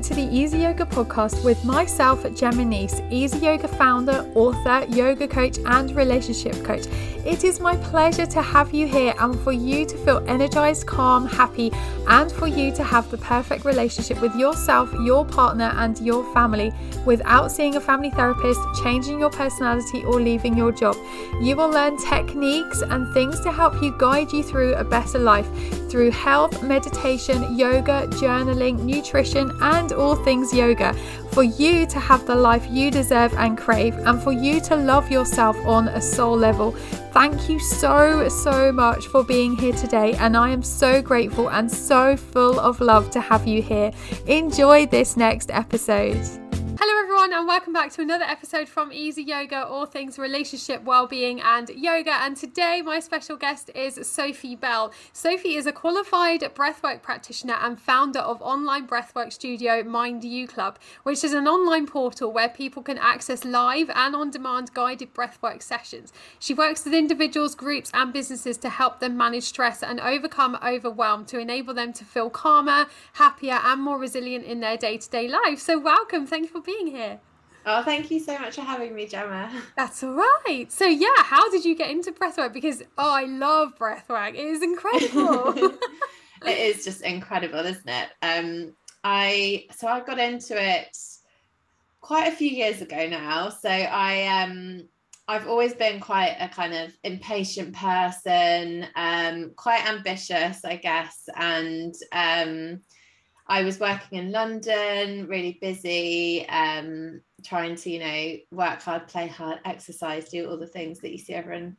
to the Easy Yoga podcast with myself, Gemma Nice, Easy Yoga founder, author, yoga coach, and relationship coach. It is my pleasure to have you here and for you to feel energized, calm, happy, and for you to have the perfect relationship with yourself, your partner, and your family without seeing a family therapist, changing your personality, or leaving your job. You will learn techniques and things to help you guide you through a better life through health, meditation, yoga, journaling, nutrition, and all things yoga for you to have the life you deserve and crave, and for you to love yourself on a soul level. Thank you so, so much for being here today, and I am so grateful and so full of love to have you here. Enjoy this next episode. Hello, everyone, and welcome back to another episode from Easy Yoga, all things relationship, well-being, and yoga. And today, my special guest is Sophie Bell. Sophie is a qualified breathwork practitioner and founder of online breathwork studio Mind You Club, which is an online portal where people can access live and on-demand guided breathwork sessions. She works with individuals, groups, and businesses to help them manage stress and overcome overwhelm to enable them to feel calmer, happier, and more resilient in their day-to-day life. So, welcome. Thank you for being being here. Oh, thank you so much for having me, Gemma. That's all right. So, yeah, how did you get into breathwork? Because oh, I love breathwork. It is incredible. it is just incredible, isn't it? Um, I so I got into it quite a few years ago now. So I um I've always been quite a kind of impatient person, um, quite ambitious, I guess, and um I was working in London, really busy, um, trying to, you know, work hard, play hard, exercise, do all the things that you see everyone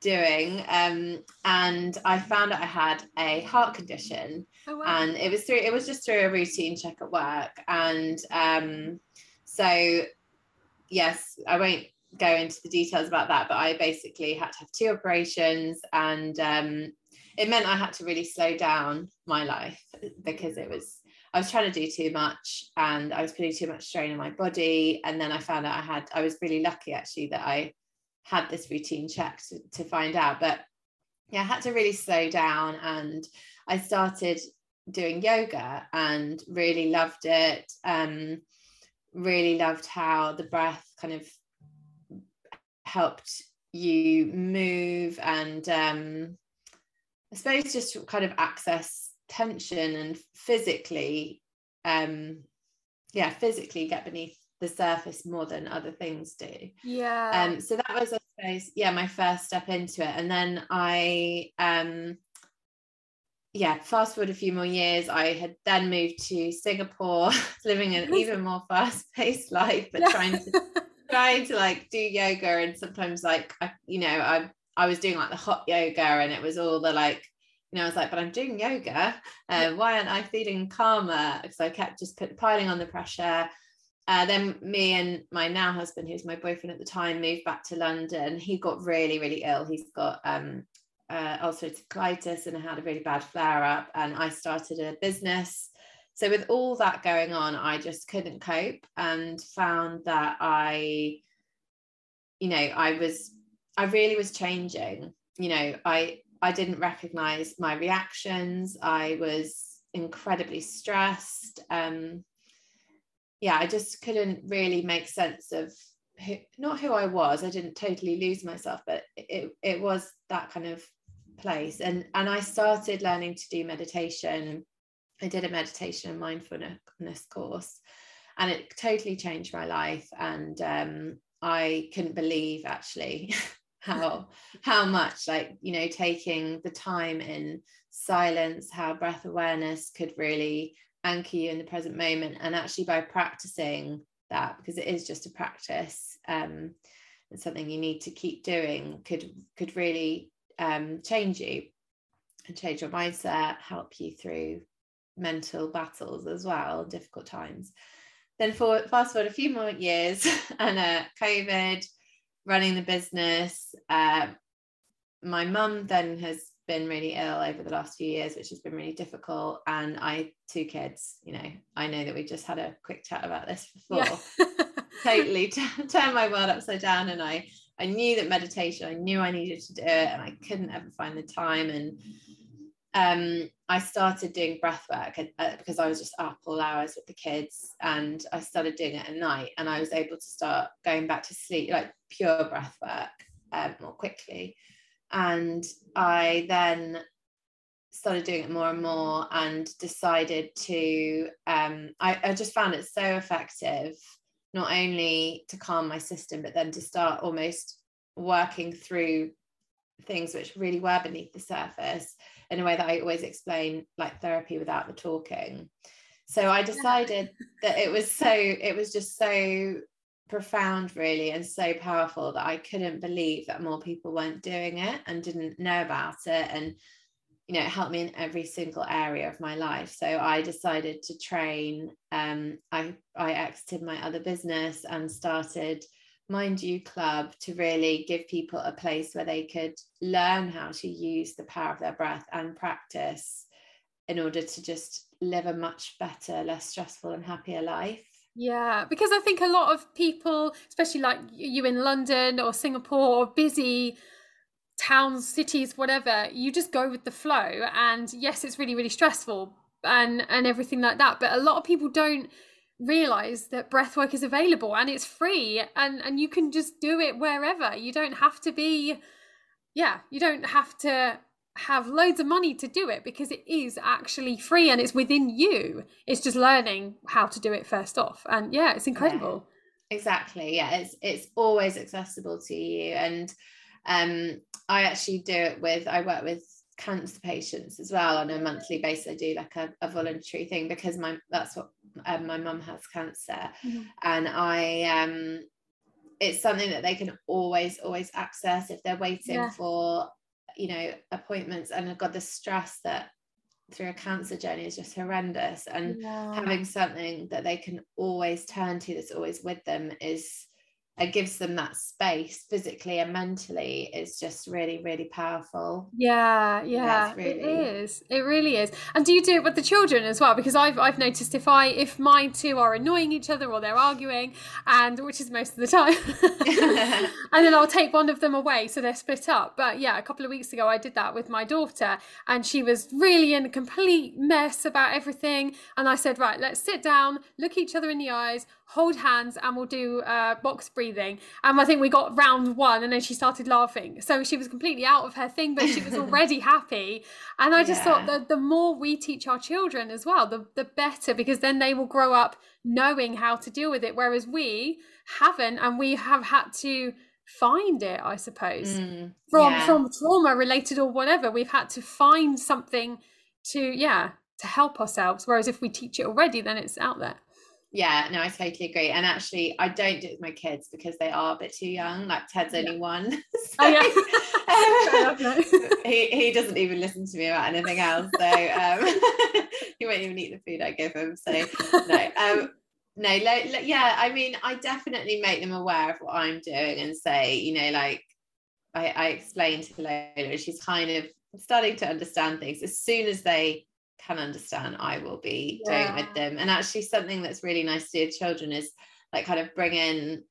doing. Um, and I found out I had a heart condition. Oh, wow. And it was through it was just through a routine check at work. And um, so yes, I won't go into the details about that, but I basically had to have two operations and um, it meant I had to really slow down my life because it was I was trying to do too much and I was putting too much strain on my body. And then I found out I had, I was really lucky actually that I had this routine check to, to find out. But yeah, I had to really slow down and I started doing yoga and really loved it. Um, really loved how the breath kind of helped you move and um, I suppose just kind of access tension and physically um yeah physically get beneath the surface more than other things do. Yeah. Um so that was i suppose yeah my first step into it. And then i um yeah fast forward a few more years i had then moved to singapore living an even more fast-paced life but trying to trying to like do yoga. And sometimes like I, you know i i was doing like the hot yoga and it was all the like you know, I was like, but I'm doing yoga. Uh, why aren't I feeling calmer? Because I kept just put, piling on the pressure. Uh, then me and my now husband, who's my boyfriend at the time, moved back to London. He got really, really ill. He's got um, uh, ulcerative colitis and had a really bad flare up. And I started a business. So with all that going on, I just couldn't cope and found that I, you know, I was, I really was changing. You know, I I didn't recognize my reactions. I was incredibly stressed. Um, yeah, I just couldn't really make sense of who, not who I was. I didn't totally lose myself, but it, it was that kind of place. And, and I started learning to do meditation. I did a meditation and mindfulness course, and it totally changed my life. And um, I couldn't believe actually how how much like you know taking the time in silence how breath awareness could really anchor you in the present moment and actually by practicing that because it is just a practice um and something you need to keep doing could could really um change you and change your mindset help you through mental battles as well difficult times. Then for fast forward a few more years and uh covid running the business. Uh, my mum then has been really ill over the last few years, which has been really difficult. And I, two kids, you know, I know that we just had a quick chat about this before. Yeah. totally t- turned my world upside down. And I, I knew that meditation, I knew I needed to do it, and I couldn't ever find the time. And um, I started doing breath work uh, because I was just up all hours with the kids and I started doing it at night and I was able to start going back to sleep, like pure breath work um, more quickly. And I then started doing it more and more and decided to, um, I, I just found it so effective, not only to calm my system, but then to start almost working through things which really were beneath the surface in a way that I always explain like therapy without the talking. So I decided that it was so, it was just so profound, really, and so powerful that I couldn't believe that more people weren't doing it and didn't know about it. And, you know, it helped me in every single area of my life. So I decided to train. Um, I, I exited my other business and started Mind You Club to really give people a place where they could learn how to use the power of their breath and practice in order to just live a much better, less stressful, and happier life. Yeah, because I think a lot of people, especially like you in London or Singapore, or busy towns, cities, whatever, you just go with the flow. And yes, it's really, really stressful and and everything like that. But a lot of people don't realize that breathwork is available and it's free and and you can just do it wherever. You don't have to be yeah you don't have to have loads of money to do it because it is actually free and it's within you. It's just learning how to do it first off. And yeah it's incredible. yeah, exactly. Yeah it's it's always accessible to you. And um i actually do it with i work with cancer patients as well on a monthly basis. I do like a, a voluntary thing because my that's what um, my mum has cancer, mm-hmm. and I um, it's something that they can always always access if they're waiting yeah. for you know appointments. And I've got the stress that through a cancer journey is just horrendous, and yeah. having something that they can always turn to that's always with them is it gives them that space physically and mentally is just really really powerful. Yeah yeah really... it is. It really is. And do you do it with the children as well? Because i've i've noticed if i if my two are annoying each other or they're arguing and which is most of the time and then i'll take one of them away so they're split up. But yeah a couple of weeks ago i did that with my daughter and she was really in a complete mess about everything. And i said right let's sit down look each other in the eyes hold hands and we'll do uh, box breathing. And I think we got round one and then she started laughing. So she was completely out of her thing, but she was already happy. And I just yeah. thought that the more we teach our children as well, the, the better, because then they will grow up knowing how to deal with it. Whereas we haven't, and we have had to find it, I suppose, mm, from yeah. from trauma related or whatever. We've had to find something to, yeah, to help ourselves. Whereas if we teach it already, then it's out there yeah no i totally agree and actually i don't do it with my kids because they are a bit too young like ted's only yeah. one so, oh, yeah. he, he doesn't even listen to me about anything else so um, he won't even eat the food i give him so no um, no yeah i mean i definitely make them aware of what i'm doing and say you know like i, I explain to lola she's kind of starting to understand things as soon as they can understand I will be yeah. doing with them. And actually, something that's really nice to do with children is like kind of bring in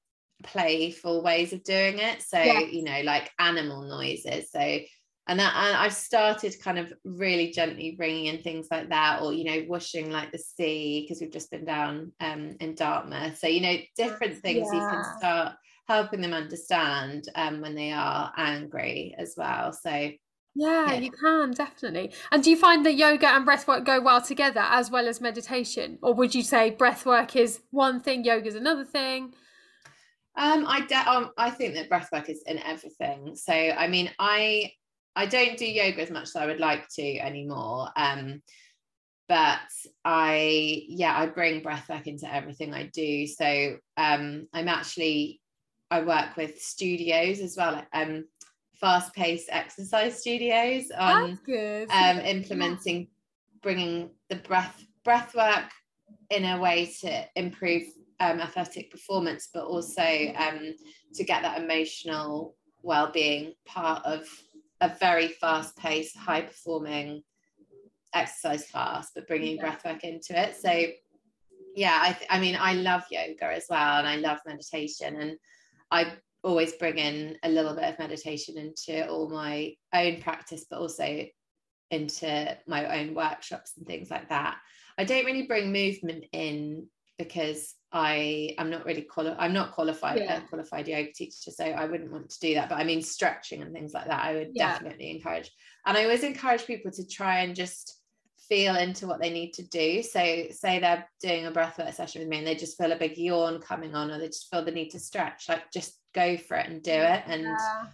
playful ways of doing it. So, yeah. you know, like animal noises. So, and, that, and I've started kind of really gently bringing in things like that, or you know, whooshing like the sea because we've just been down um, in Dartmouth. So, you know, different things yeah. you can start helping them understand um, when they are angry as well. So, yeah, yeah, you can definitely. And do you find that yoga and breathwork go well together as well as meditation, or would you say breathwork is one thing, yoga is another thing? Um, I de- um, I think that breathwork is in everything. So I mean, I I don't do yoga as much as I would like to anymore. Um, but I yeah, I bring breath breathwork into everything I do. So um, I'm actually I work with studios as well. Um, fast-paced exercise studios on um, implementing bringing the breath breath work in a way to improve um, athletic performance but also um, to get that emotional well-being part of a very fast-paced high-performing exercise class but bringing yeah. breath work into it. So yeah I, th- I mean i love yoga as well and i love meditation and i always bring in a little bit of meditation into all my own practice, but also into my own workshops and things like that. I don't really bring movement in because I am not really quali- I'm not qualified yeah. a qualified yoga teacher, so I wouldn't want to do that. But I mean stretching and things like that, I would yeah. definitely encourage. And I always encourage people to try and just feel into what they need to do. So say they're doing a breathwork session with me and they just feel a big yawn coming on, or they just feel the need to stretch, like just go for it and do it. And yeah.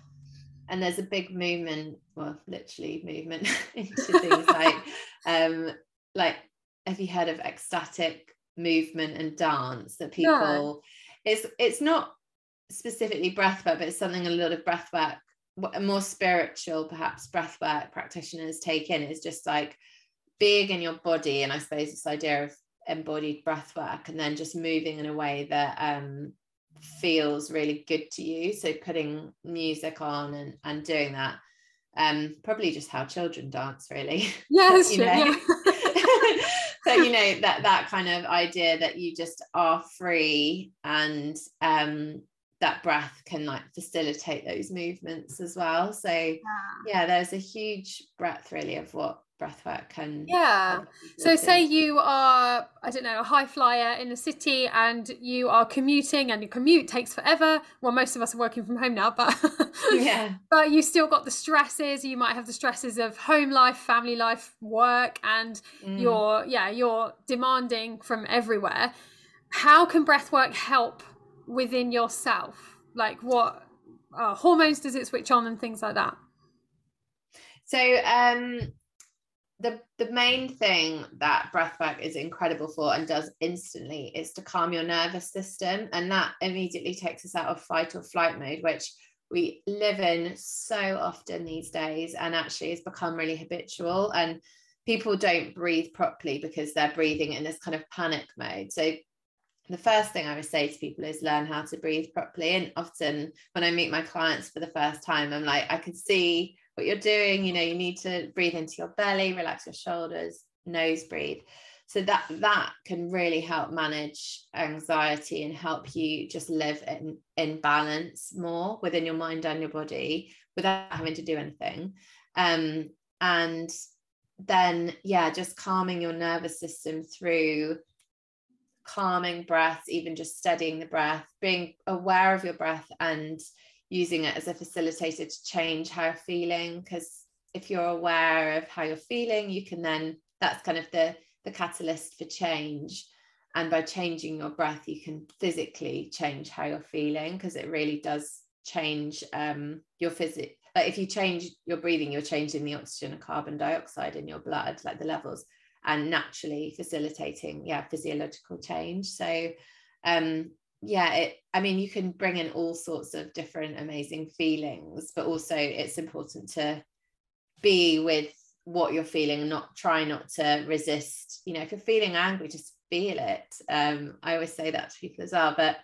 and there's a big movement, well, literally movement into things like um like have you heard of ecstatic movement and dance that people yeah. it's it's not specifically breath work but it's something a lot of breath work more spiritual perhaps breath work practitioners take in is just like being in your body and i suppose this idea of embodied breath work and then just moving in a way that um feels really good to you so putting music on and and doing that um probably just how children dance really yes you know? yeah. so you know that that kind of idea that you just are free and um that breath can like facilitate those movements as well so yeah, yeah there's a huge breadth really of what breathwork can yeah. so say you are i don't know a high flyer in the city and you are commuting and your commute takes forever. Well most of us are working from home now but yeah. but you still got the stresses. You might have the stresses of home life family life work and mm. you're yeah you're demanding from everywhere. How can breathwork help within yourself? Like what uh, hormones does it switch on and things like that? So um the the main thing that breathwork is incredible for and does instantly is to calm your nervous system. And that immediately takes us out of fight or flight mode which we live in so often these days and actually has become really habitual. And people don't breathe properly because they're breathing in this kind of panic mode. So the first thing I would say to people is learn how to breathe properly. And often when I meet my clients for the first time, I'm like, I can see what you're doing you know you need to breathe into your belly relax your shoulders nose breathe so that that can really help manage anxiety and help you just live in in balance more within your mind and your body without having to do anything. Um, and then yeah just calming your nervous system through calming breaths even just steadying the breath being aware of your breath and using it as a facilitator to change how you're feeling because if you're aware of how you're feeling you can then that's kind of the the catalyst for change. And by changing your breath you can physically change how you're feeling because it really does change um, your physic like if you change your breathing you're changing the oxygen and carbon dioxide in your blood like the levels and naturally facilitating yeah physiological change. So um yeah it i mean you can bring in all sorts of different amazing feelings but also it's important to be with what you're feeling not try not to resist. You know if you're feeling angry just feel it. Um i always say that to people as well but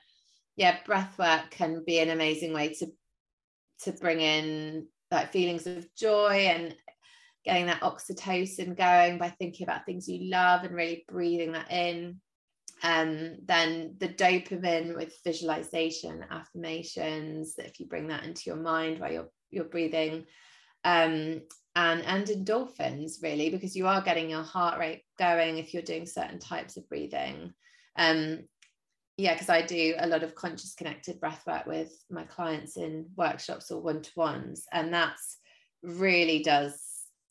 yeah breath work can be an amazing way to to bring in like feelings of joy and getting that oxytocin going by thinking about things you love and really breathing that in um, then the dopamine with visualization, affirmations, if you bring that into your mind while you're you're breathing, um, and and endorphins really, because you are getting your heart rate going if you're doing certain types of breathing. Um, yeah, because I do a lot of conscious connected breath work with my clients in workshops or one-to-ones, and that's really does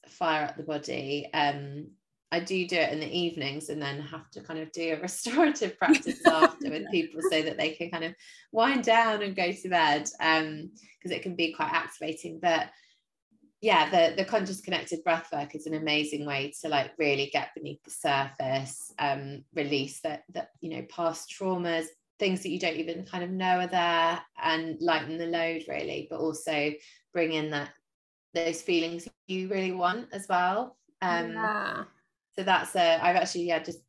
fire up the body. Um, I do do it in the evenings and then have to kind of do a restorative practice after with people so that they can kind of wind down and go to bed because um, it can be quite activating. But yeah, the the conscious connected breath work is an amazing way to like really get beneath the surface, um, release that that you know past traumas, things that you don't even kind of know are there, and lighten the load really, but also bring in that those feelings you really want as well. Um, yeah so that's a I've actually yeah just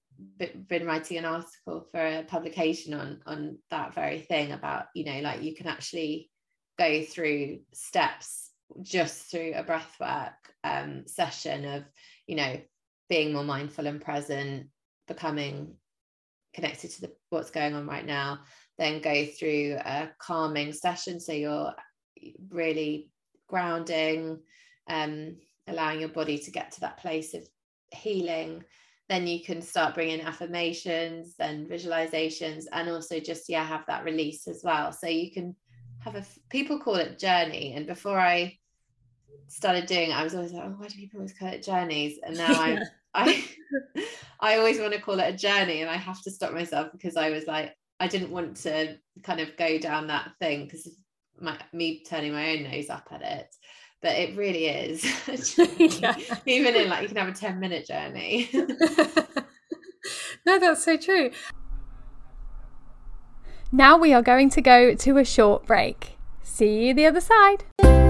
been writing an article for a publication on on that very thing about you know like you can actually go through steps just through a breathwork um, session of you know being more mindful and present becoming connected to the, what's going on right now then go through a calming session. So you're really grounding um, allowing your body to get to that place of healing then you can start bringing affirmations and visualizations and also just yeah have that release as well. So you can have a people call it journey. And before i started doing it i was always like oh why do people always call it journeys? And now i'm i i always want to call it a journey and i have to stop myself because i was like i didn't want to kind of go down that thing because my me turning my own nose up at it but it really is. Yeah. even in like you can have a 10 minute journey. No that's so true. Now we are going to go to a short break. See you the other side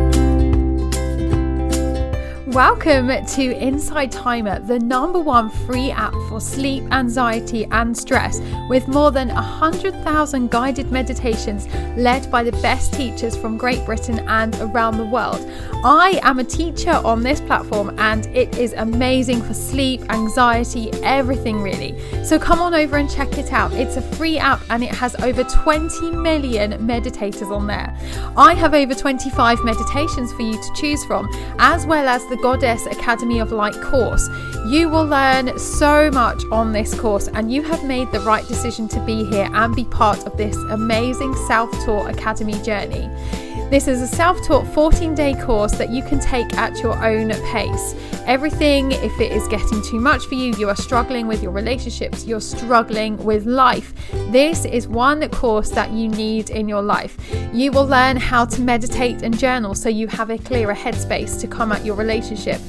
Welcome to Insight Timer, the number one free app for sleep, anxiety, and stress, with more than 100,000 guided meditations led by the best teachers from Great Britain and around the world. I am a teacher on this platform, and it is amazing for sleep, anxiety, everything really. So come on over and check it out. It's a free app and it has over 20 million meditators on there. I have over 25 meditations for you to choose from, as well as the Goddess Academy of Light course. You will learn so much on this course, and you have made the right decision to be here and be part of this amazing self taught academy journey. This is a self taught 14 day course that you can take at your own pace. Everything, if it is getting too much for you, you are struggling with your relationships, you're struggling with life, this is one course that you need in your life. You will learn how to meditate and journal so you have a clearer headspace to come at your relationship.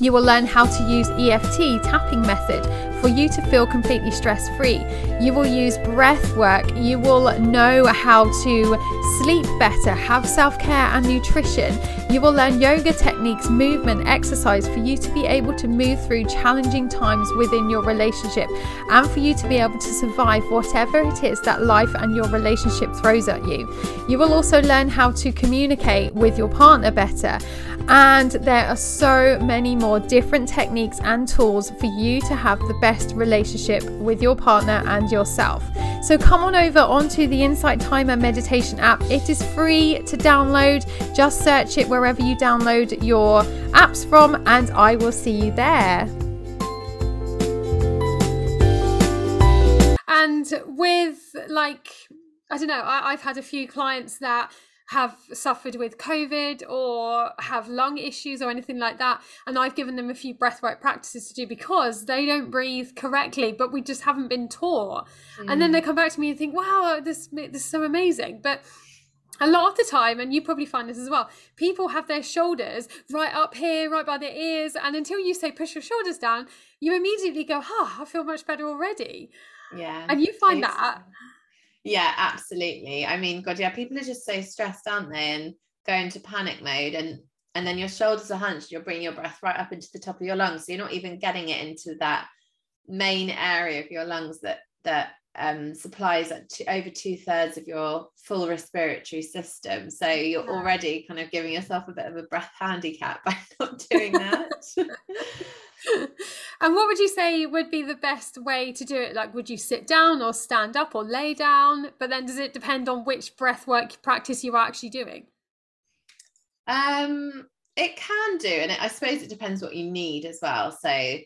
You will learn how to use EFT tapping method for you to feel completely stress free. You will use breath work. You will know how to sleep better, have self care and nutrition. You will learn yoga techniques, movement, exercise for you to be able to move through challenging times within your relationship and for you to be able to survive whatever it is that life and your relationship throws at you. You will also learn how to communicate with your partner better. And there are so many more different techniques and tools for you to have the best relationship with your partner and yourself. So come on over onto the Insight Timer meditation app. It is free to download. Just search it wherever you download your apps from, and I will see you there. And with like, I don't know, I, have had a few clients that have suffered with COVID or have lung issues or anything like that. And I've given them a few breathwork practices to do because they don't breathe correctly, but we just haven't been taught. Mm. And then they mm. come back to me and think, wow, this, this is so amazing. But a lot of the time, and you probably find this as well, people have their shoulders right up here, right by their ears. And until you say push your shoulders down, you immediately go, oh, I feel much better already. Yeah. And you find that yeah, absolutely. I mean, God, yeah, people are just so stressed, aren't they? And go into panic mode and and then your shoulders are hunched, you're bringing your breath right up into the top of your lungs. So you're not even getting it into that main area of your lungs that that um, supplies over two thirds of your full respiratory system. So you're already kind of giving yourself a bit of a breath handicap by not doing that. and what would you say would be the best way to do it? Like, would you sit down or stand up or lay down? But then does it depend on which breath work practice you are actually doing? Um, it can do, and it, I suppose it depends what you need as well. So,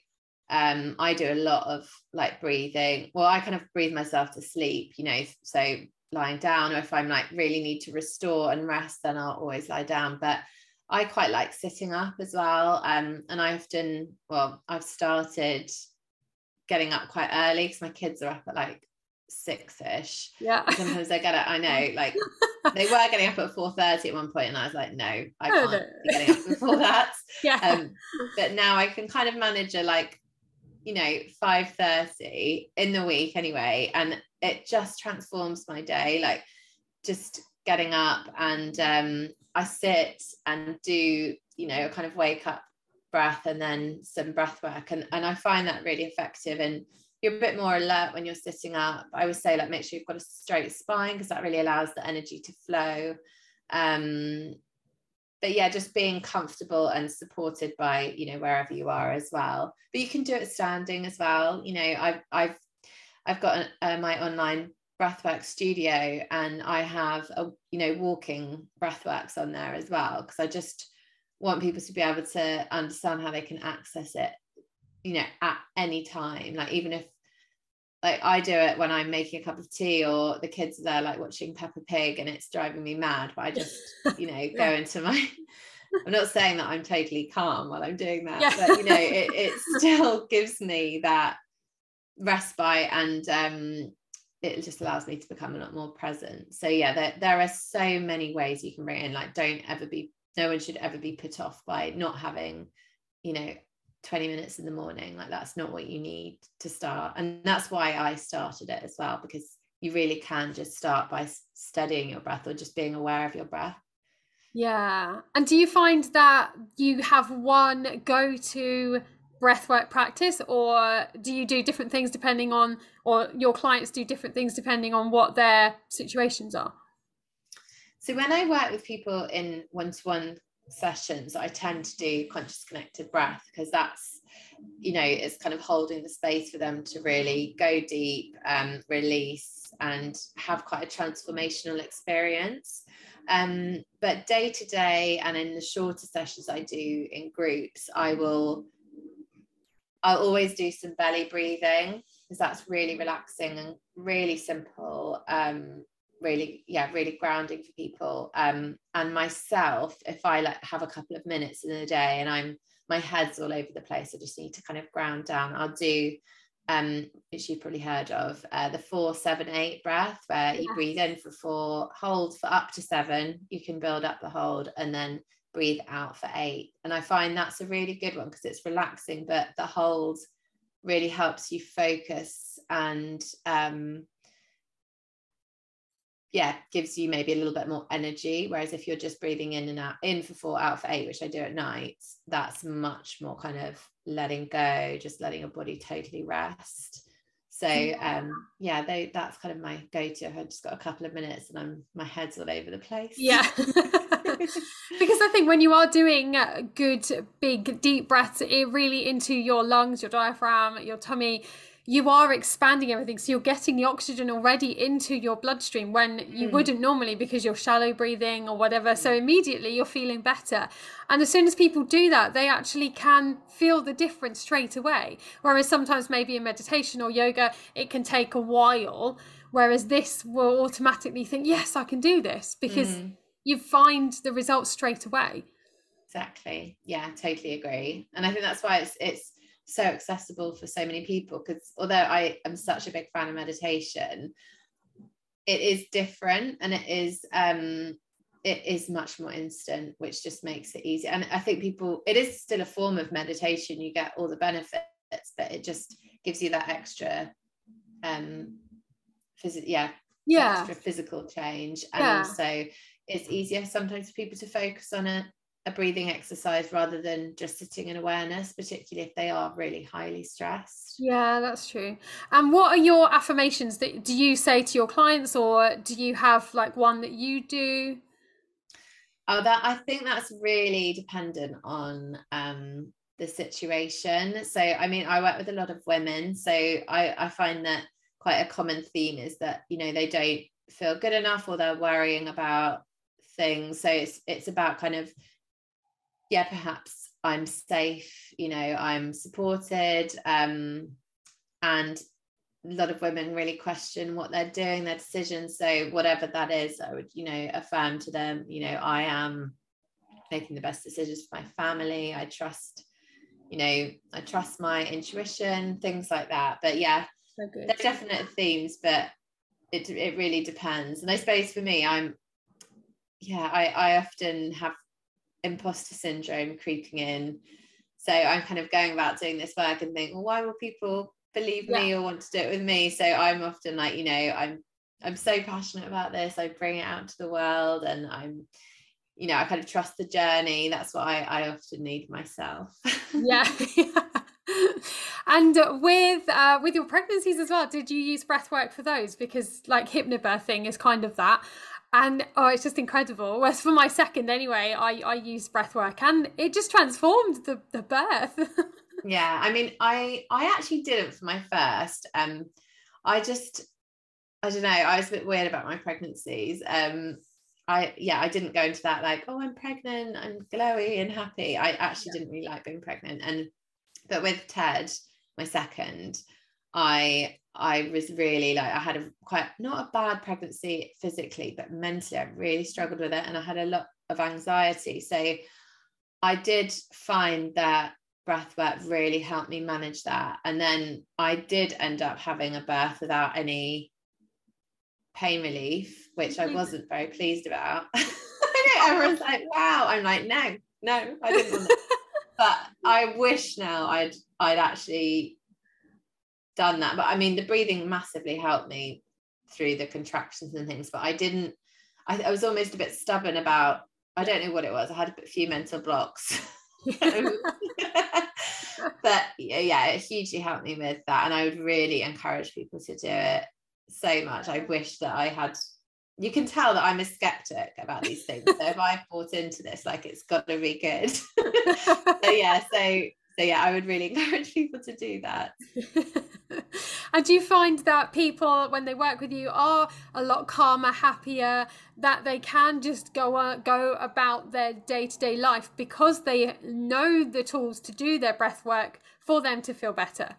um, I do a lot of like breathing. Well, I kind of breathe myself to sleep, you know. So lying down, or if I'm like really need to restore and rest, then I'll always lie down. But I quite like sitting up as well. Um, and I often, well, I've started getting up quite early because my kids are up at like six ish. Yeah. Sometimes they get it. I know, like they were getting up at four thirty at one point, and I was like, no, I can't no. be getting up before that. yeah. Um, but now I can kind of manage a like, you know, five thirty in the week anyway, and it just transforms my day. Like, just getting up and um, I sit and do, you know, a kind of wake up breath and then some breath work. And, and I find that really effective. And you're a bit more alert when you're sitting up. I would say, like, make sure you've got a straight spine because that really allows the energy to flow. Um, but yeah, just being comfortable and supported by, you know, wherever you are as well. But you can do it standing as well. You know, I've, I've, I've got uh, my online breathwork studio and I have a you know walking breathworks on there as well because I just want people to be able to understand how they can access it you know at any time like even if like I do it when I'm making a cup of tea or the kids are there like watching Peppa Pig and it's driving me mad but I just you know go into my I'm not saying that I'm totally calm while I'm doing that yeah. but you know it, it still gives me that respite and um it just allows me to become a lot more present. So yeah there, there are so many ways you can bring in like don't ever be no one should ever be put off by not having you know 20 minutes in the morning. Like that's not what you need to start. And that's why I started it as well because you really can just start by studying your breath or just being aware of your breath. Yeah. And do you find that you have one go to breathwork practice or do you do different things depending on or your clients do different things depending on what their situations are? So when i work with people in one-to-one sessions i tend to do conscious connected breath because that's you know it's kind of holding the space for them to really go deep um, release and have quite a transformational experience. Um, but day to day and in the shorter sessions i do in groups i will I'll always do some belly breathing because that's really relaxing and really simple. Um, really, yeah, really grounding for people. Um, and myself, if I like have a couple of minutes in the day and I'm my head's all over the place, I just need to kind of ground down. I'll do um, which you've probably heard of, uh, the four, seven, eight breath, where you breathe in for four, hold for up to seven, you can build up the hold, and then breathe out for eight. And I find that's a really good one because it's relaxing, but the hold really helps you focus and um, yeah, gives you maybe a little bit more energy. Whereas if you're just breathing in and out, in for four, out for eight, which I do at night, that's much more kind of letting go, just letting your body totally rest. So um, yeah, they, that's kind of my go-to. I've just got a couple of minutes and I'm my head's all over the place. Yeah. because I think when you are doing good, big, deep breaths, it really into your lungs, your diaphragm, your tummy, you are expanding everything. So you're getting the oxygen already into your bloodstream when you mm. wouldn't normally because you're shallow breathing or whatever. So immediately you're feeling better. And as soon as people do that, they actually can feel the difference straight away. Whereas sometimes maybe in meditation or yoga, it can take a while. Whereas this will automatically think, yes, I can do this because mm. You find the results straight away. Exactly. Yeah, totally agree. And I think that's why it's it's so accessible for so many people because although I am such a big fan of meditation, it is different and it is um it is much more instant, which just makes it easy. And I think people, it is still a form of meditation. You get all the benefits, but it just gives you that extra, um, phys- yeah, yeah, extra physical change, and yeah. also it's easier sometimes for people to focus on it a breathing exercise rather than just sitting in awareness, particularly if they are really highly stressed. Yeah, that's true. And what are your affirmations that do you say to your clients, or do you have like one that you do? Oh, that I think that's really dependent on um, the situation. So, I mean, I work with a lot of women, so I, I find that quite a common theme is that you know they don't feel good enough or they're worrying about things. So it's it's about kind of yeah, perhaps I'm safe, you know, I'm supported. Um, and a lot of women really question what they're doing, their decisions. So, whatever that is, I would, you know, affirm to them, you know, I am making the best decisions for my family. I trust, you know, I trust my intuition, things like that. But yeah, so they're definite themes, but it, it really depends. And I suppose for me, I'm, yeah, I, I often have imposter syndrome creeping in. So I'm kind of going about doing this work and think, well, why will people believe yeah. me or want to do it with me? So I'm often like, you know, I'm I'm so passionate about this. I bring it out to the world and I'm, you know, I kind of trust the journey. That's what I, I often need myself. yeah. and with uh, with your pregnancies as well, did you use breath work for those? Because like hypnobirthing is kind of that and oh it's just incredible whereas for my second anyway i i used breath work and it just transformed the the birth yeah i mean i i actually didn't for my first um i just i don't know i was a bit weird about my pregnancies um I yeah, I didn't go into that like, oh, I'm pregnant, I'm glowy and happy. I actually yeah. didn't really like being pregnant. And but with Ted, my second, I I was really like I had a quite not a bad pregnancy physically, but mentally I really struggled with it and I had a lot of anxiety. So I did find that breath work really helped me manage that. And then I did end up having a birth without any pain relief, which I mm-hmm. wasn't very pleased about. I know everyone's like, wow. I'm like, no, no, I didn't want that. but I wish now I'd I'd actually done that. But I mean, the breathing massively helped me through the contractions and things. But I didn't. I, I was almost a bit stubborn about. I don't know what it was. I had a few mental blocks. but yeah, it hugely helped me with that, and I would really encourage people to do it so much. I wish that I had. You can tell that I'm a skeptic about these things. so if I bought into this, like it's got to be good. so yeah, so so yeah, I would really encourage people to do that. and do you find that people, when they work with you, are a lot calmer, happier, that they can just go uh, go about their day to day life because they know the tools to do their breath work for them to feel better?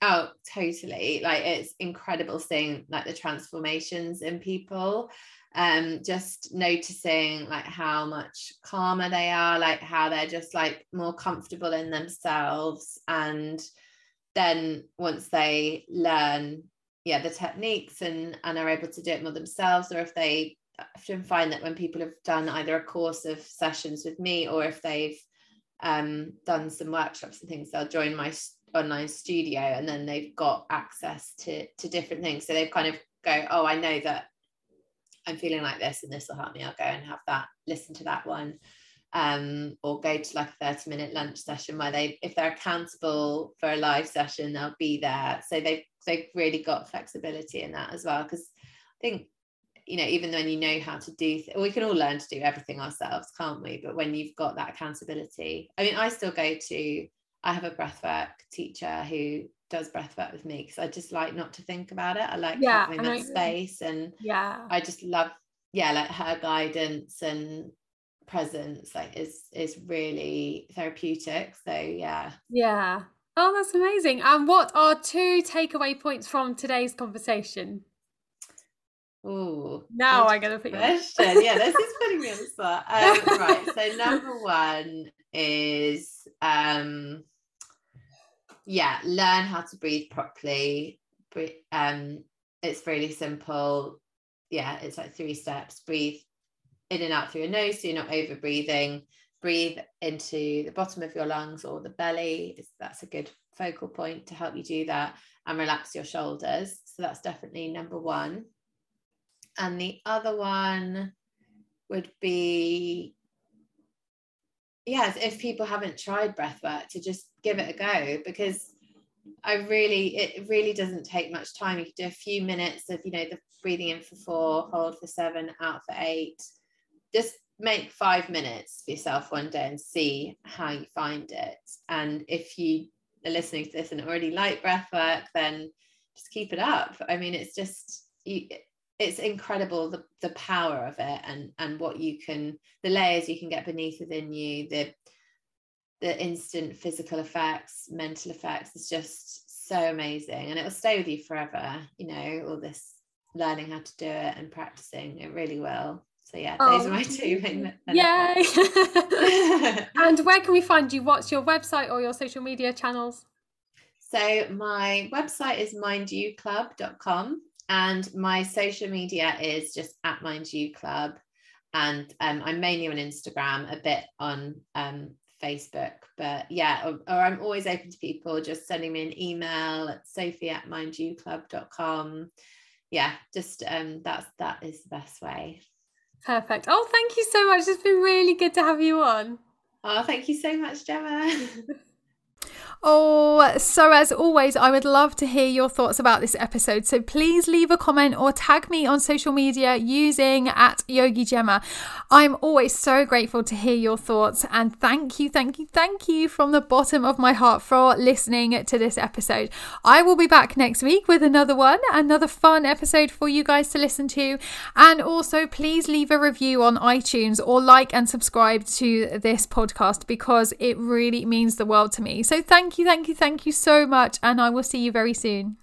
Oh, totally. Like it's incredible seeing like the transformations in people. Um, just noticing like how much calmer they are, like how they're just like more comfortable in themselves. And then once they learn, yeah, the techniques and and are able to do it more themselves, or if they often find that when people have done either a course of sessions with me or if they've um, done some workshops and things, they'll join my online studio and then they've got access to to different things so they've kind of go oh i know that i'm feeling like this and this will help me i'll go and have that listen to that one um, or go to like a 30 minute lunch session where they if they're accountable for a live session they'll be there. So they've they've really got flexibility in that as well because i think you know even when you know how to do th- we can all learn to do everything ourselves can't we? But when you've got that accountability i mean i still go to I have a breathwork teacher who does breathwork with me because I just like not to think about it. I like yeah, having that space and yeah, I just love yeah, like her guidance and presence like is is really therapeutic. So yeah. Yeah. Oh, that's amazing. And what are two takeaway points from today's conversation? Oh, now I gotta put question. yeah, this is putting me on the spot. Um, right. So number one is um yeah, learn how to breathe properly. Um, it's really simple. Yeah, it's like three steps. Breathe in and out through your nose so you're not over breathing. Breathe into the bottom of your lungs or the belly. That's a good focal point to help you do that and relax your shoulders. So that's definitely number one. And the other one would be yes, if people haven't tried breath work, to just give it a go because I really, it really doesn't take much time. You can do a few minutes of, you know, the breathing in for four, hold for seven, out for eight. Just make five minutes for yourself one day and see how you find it. And if you are listening to this and already like breath work, then just keep it up. I mean, it's just, you, it's incredible the, the power of it and and what you can the layers you can get beneath within you the the instant physical effects mental effects is just so amazing. And it will stay with you forever you know all this learning how to do it and practicing it really will so yeah oh, those are my two main yay. And where can we find you? What's your website or your social media channels? So my website is mindyouclub.com and my social media is just at mindyouclub. And um, I'm mainly on Instagram, a bit on um, Facebook. But yeah, or, or, I'm always open to people just sending me an email at sophie at mindyouclub.com. Yeah, just um, that's that is the best way. Perfect. Oh, thank you so much. It's been really good to have you on. Oh, thank you so much, Gemma. Oh, so as always, I would love to hear your thoughts about this episode. So please leave a comment or tag me on social media using at Yogi Gemma. I'm always so grateful to hear your thoughts and thank you, thank you, thank you from the bottom of my heart for listening to this episode. I will be back next week with another one, another fun episode for you guys to listen to. And also, please leave a review on iTunes or like and subscribe to this podcast because it really means the world to me. So thank you, thank you, thank you so much. And I will see you very soon.